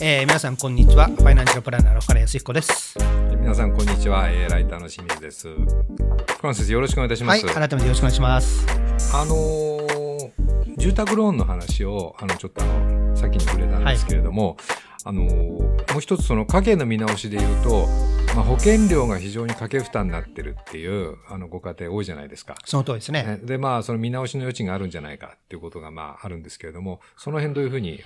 えー皆さんこんにちは。ファイナンシャルプランナーの深根康彦です。皆さんこんにちは、えーライターの清水です。深野先生よろしくお願いいたします。はい改めてよろしくお願いします。あのー住宅ローンの話をあのちょっとあの先に触れたんですけれども、あのーもう一つその家計の見直しで言うと、まあ、保険料が非常に家計負担になってるっていうあのご家庭多いじゃないですか。その通りですね。ね。でまあその見直しの余地があるんじゃないかっていうことがまああるんですけれども、その辺どういうふうに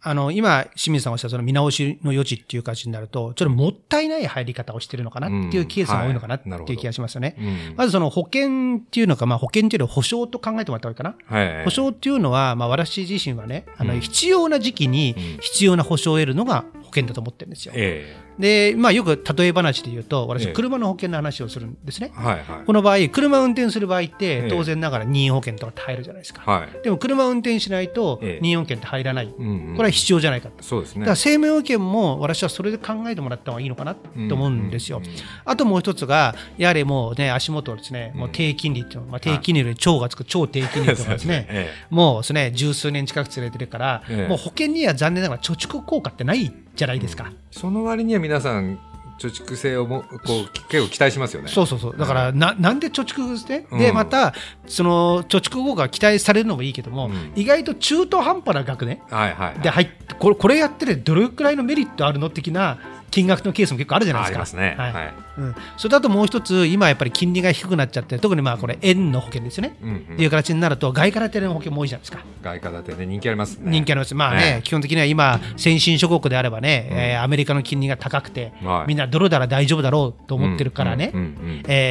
あの今清水さんがおっしゃったその見直しの余地っていう感じになるとちょっともったいない入り方をしてるのかなっていうケースが多いのかなってうんはいう気がしますよね、うんまずその保険っていうのか、まあ、保険っていうのは保証と考えてもらった方がいいかな、はい。保証っていうのは、まあ、私自身はね、あのうん。必要な時期にうん。必要な保証を得るのが保険だと思ってるんですよ。えで、まあ、よく例え話で言うと、私、ええ車の保険の話をするんですねえ。はいはいこの場合、車を運転する場合っえてえ、当然ながら任意保険とかって入るじゃないですか。はい。でも、車を運転しないとええ任意保険って入らない。こうんうんれは必要じゃないかと。そうですね。だから生命保険も私はそれで考えてもらった方がいいのかなと思うんですよ。ううあともう一つが、やはりもうね、足元ですね、もう低金利っていうの、まあ、低金利より超がつく超低金利とかですね、えもうですね、十数年近く連れてるから、ええもう保険には残念ながら貯蓄効果ってないじゃないですか。えその割には皆さん貯蓄性をもこう結構期待しますよね。そうそうそう。だから、ななんで貯蓄ですね。で、うんまた、その貯蓄効果が期待されるのもいいけども、うん意外と中途半端な額ね、はいはいはい。で入ってこれ、これやっててどれくらいのメリットあるの的な金額のケースも結構あるじゃないですか。ありますね。はいはい。うん、それだともう一つ、今やっぱり金利が低くなっちゃって、特にまあこれ、円の保険ですよね。うんうんっていう形になると、外貨建ての保険も多いじゃないですか。外貨建てね人気ありますね。人気あります。まあね、ね基本的には今、先進諸国であればね、うんえーアメリカの金利が高くて、はいみんなドルなら大丈夫だろうと思ってるからね、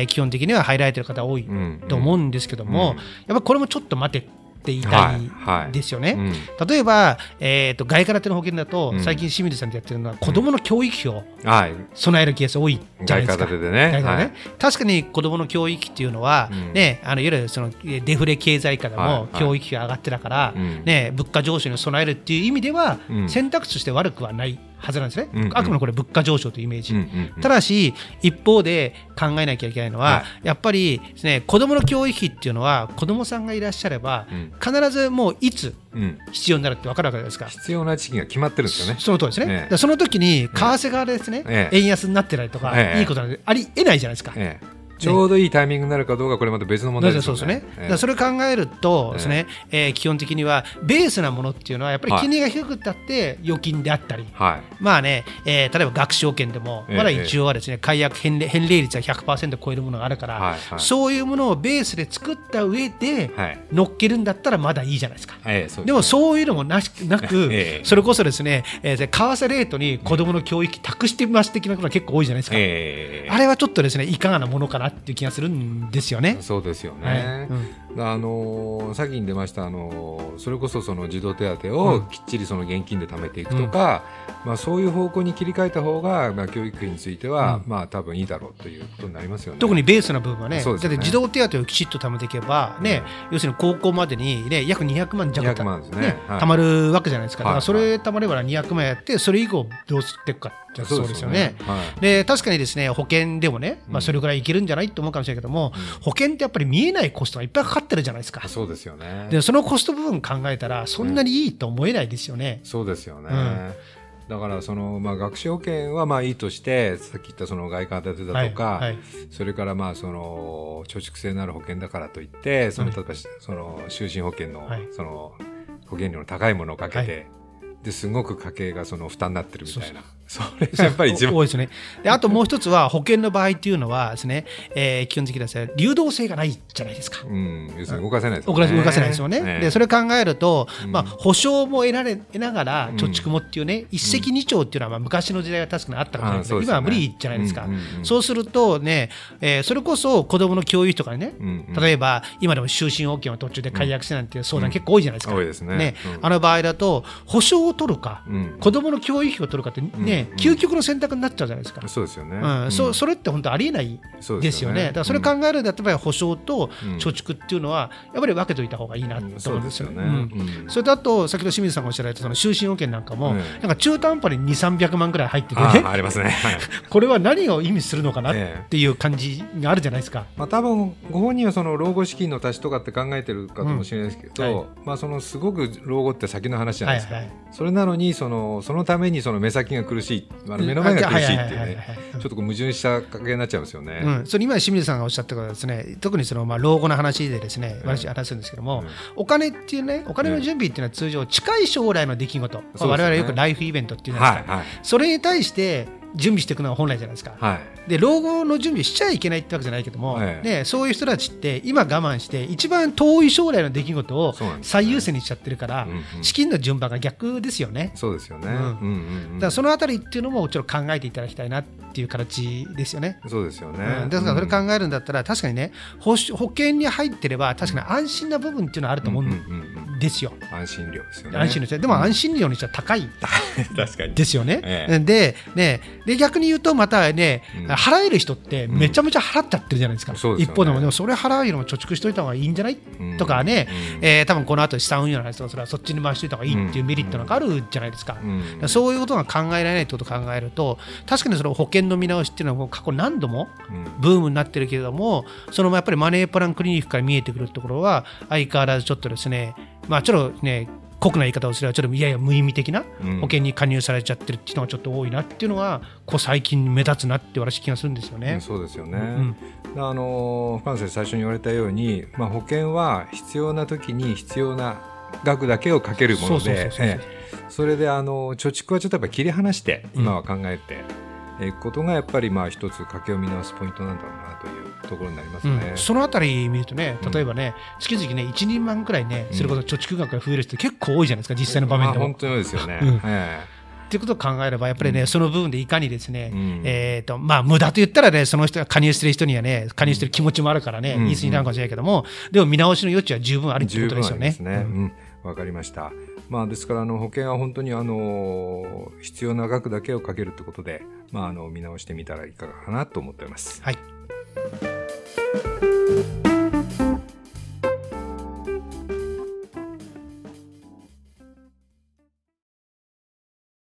基本的には入られてる方多いうんと思うんですけども、うんやっぱこれもちょっと待てって言いたはいはいいですよね。うん例えば、えー、と外貨建ての保険だと、うん。最近清水さんでやってるのは子どもの教育費をはい。備えるケース多いじゃないですか。外貨建てでね。はい。確かに子どもの教育費っていうのは、うん。ね、あのいわゆるそのえデフレ経済下でもはいはい。教育費が上がってたから、うん。ね、物価上昇に備えるっていう意味では、うん。選択肢として悪くはないはずなんですね、うんうんあくまでこれ物価上昇というイメージ。うんうんうんただし、一方で考えなきゃいけないのは、はやっぱりです、ね、子どもの教育費っていうのは、子どもさんがいらっしゃれば、うん必ずもういつうん必要になるって分かるわけですか。必要な時期が決まってるんですよね。その通りですね。ええその時に為替がですね、ええ円安になってたりとか、ええいいことなんでありえないじゃないですか。ええちょうどいいタイミングになるかどうかこれまた別の問題ですよそうですね。ね。だからそれを考えるとですね、えー基本的にはベースなものっていうのはやっぱり金利が低くったって預金であったり、はい。まあね、えー例えば学資保険でも、ええまだ一応はですね、解約返礼返礼率が100%超えるものがあるから、はいはいそういうものをベースで作った上で、はい。乗っけるんだったらまだいいじゃないですか。ええそうでもうそういうのもなしなく、ええそれこそですね、えー為替レートに子どもの教育費託してます的なことが結構多いじゃないですか。ええあれはちょっとですね、いかがなものかなっていう気がするんですよね。そうですよね。はい。うん。あのー先に出ました、あのーそれこそその児童手当うん。をきっちりその現金で貯めていくとか、まあ、そういう方向に切り替えた方が、まあ、教育費については、まあ多分いいだろうということになりますよね。特にベースな部分はね、そうですよね。だって児童手当をきちっと貯めていけば、ね要するに高校までに、ね、約200万弱200万ですね。はい。貯まるわけじゃないですか、だかそれ貯まれば200万やって、それ以降どうしていくかってそうですよね。はい。で確かにですね保険でもね、まあ、うん。それぐらいいけるんじゃないと思うかもしれないけども、うん。保険ってやっぱり見えないコストがいっぱいかかってるじゃないですか。そうですよね。でそのコスト部分考えたら、そんなにいいと思えないですよね。そうですよね。うん。だからその、まあ、学資保険はまあいいとしてさっき言ったその外貨建てだとか、はいはい。それからまあその貯蓄性のある保険だからといってそのはい例えばその就寝保険のはい。その保険料の高いものをかけて、はですごく家計がその負担になってるみたいな。それがやっぱり一番多いですね。であともう一つは保険の場合っていうのはですね、えー基本的にはね流動性がないじゃないですか。うん、要するに動かせないです動かせ動かせないですよね。ええ。でそれ考えると、うん。まあ、保証も得られ得ながらうん。貯蓄もっていうね、一石二鳥っていうのはまあ昔の時代は確かにあったかもしれないけど、あそうですよね。今は無理じゃないですか。うんうんうんそうするとね、えーそれこそ子どもの教育とかね、うんうん例えば今でも就寝保険を途中で解約してなんていう相談結構多いじゃないですか。多いですね。うん。あの場合だと保証を取るか、うん。子どもの教育費を取るかってね、ね、究極の選択になっちゃうじゃないですか。そうですよね。うん、そそれって本当ありえないですよね。だからそれ考えるんだったら保証と貯蓄っていうのはやっぱり分けといた方がいいなと思うんですよね。それとあと先ほど清水さんがおっしゃられたその終身保険なんかも、なんか中途半端に2、300万ぐらい入っててね。ありますね。これは何を意味するのかなっていう感じがあるじゃないですか。まあ多分ご本人はその老後資金の足しとかって考えてるかもしれないですけど、うんはい、まあそのすごく老後って先の話じゃないですか。はいはい、それなのにそのそのためにその目先が苦しい、あの目の前が苦しいっていうね、ちょっと矛盾した関係になっちゃうんですよね。うん、それ今清水さんがおっしゃったことはですね、特にそのまあ老後の話でですね、私話すんですけども、お金っていうね、お金の準備っていうのは通常近い将来の出来事、我々よくライフイベントっていうじゃないですか。それに対して準備していくのが本来じゃないですか。はい、で老後の準備しちゃいけないってわけじゃないけども、はい、ね、そういう人たちって今我慢して一番遠い将来の出来事を最優先にしちゃってるから、ねうんうん、資金の順番が逆ですよね。そうですよね、うん。うんうん、だからそのあたりっていうのもちょっと考えていただきたいなっていう形ですよね。そうですよね、うん、ですからそれ考えるんだったら確かにね保保険に入ってれば確かに安心な部分っていうのはあると思うんですよ。安心料ですよね。安心料でも安心料にしては高い。確かに。ですよね。ええ、でねで逆に言うとまたね、うん、払える人ってめちゃめちゃ払っちゃってるじゃないですか、うん、一方でもでもそれ払うよりも貯蓄しといた方がいいんじゃない、うん、とかね、うん、えー、多分この後資産運用の話とかそれはそっちに回しといた方がいいっていうメリットなんかあるじゃないですか,、そういうことが考えられないってことを考えると確かにその保険の見直しっていうのは過去何度もブームになってるけれどもそのやっぱりマネープランクリニックから見えてくるところは相変わらずちょっとですねまあちょっとね酷な言い方をすればちょっといやや無意味的な保険に加入されちゃってるっていうのがちょっと多いなっていうのはこう最近目立つなって私気がするんですよね。うん、そうですよね、うん、あの深野先生最初に言われたように、まあ、保険は必要な時に必要な額だけをかけるものでそれであの貯蓄はちょっとやっぱ切り離して今は考えていくことがやっぱりまあ一つ家計を見直すポイントなんだろうなというところになりますね、うん、そのあたり見るとね、例えばね、うん、月々ね、1人万くらいね、すること貯蓄額が増える人結構多いじゃないですか、実際の場面でも。本当にですよね。うんっていうことを考えれば、やっぱりね、その部分でいかにですね、うん、えっ、と、まあ、無駄と言ったらね、その人が加入してる人にはね、加入してる気持ちもあるからね、言い過ぎなのかもしれないけども、でも見直しの余地は十分あるってことですよね。ね。うん。わかりました。まあ、ですから、あの、保険は本当に、あの、必要な額だけをかけるということで、まあ、あの、見直してみたらいかがかなと思っております。はい。